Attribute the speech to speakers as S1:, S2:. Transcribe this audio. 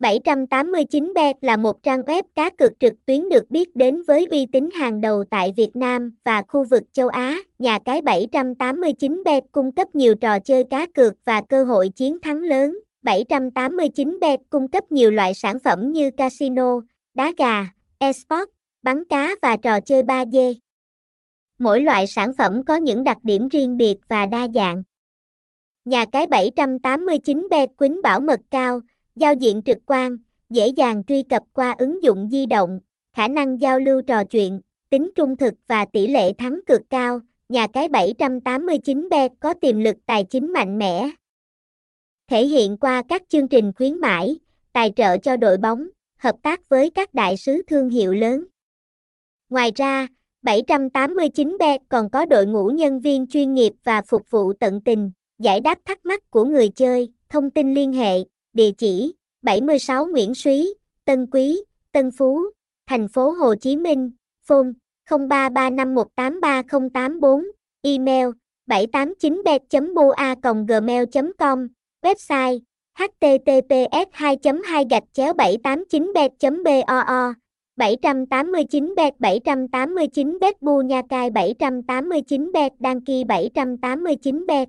S1: 789bet là một trang web cá cược trực tuyến được biết đến với uy tín hàng đầu tại Việt Nam và khu vực châu Á. Nhà cái 789bet cung cấp nhiều trò chơi cá cược và cơ hội chiến thắng lớn. 789bet cung cấp nhiều loại sản phẩm như casino, đá gà, esports, bắn cá và trò chơi 3D. Mỗi loại sản phẩm có những đặc điểm riêng biệt và đa dạng. Nhà cái 789bet quýnh bảo mật cao, giao diện trực quan, dễ dàng truy cập qua ứng dụng di động, khả năng giao lưu trò chuyện, tính trung thực và tỷ lệ thắng cực cao. Nhà cái 789bet có tiềm lực tài chính mạnh mẽ. Thể hiện qua các chương trình khuyến mãi, tài trợ cho đội bóng, hợp tác với các đại sứ thương hiệu lớn. Ngoài ra, 789bet còn có đội ngũ nhân viên chuyên nghiệp và phục vụ tận tình, giải đáp thắc mắc của người chơi, thông tin liên hệ, địa chỉ 76 Nguyễn Súy, Tân Quý, Tân Phú, thành phố Hồ Chí Minh, phone 0335183084, email 789bet.boa.gmail.com, website https 2 2 gạch chéo 789 bet boo 789 bet 789 bet bu nha cai 789 bet đăng ký 789 bet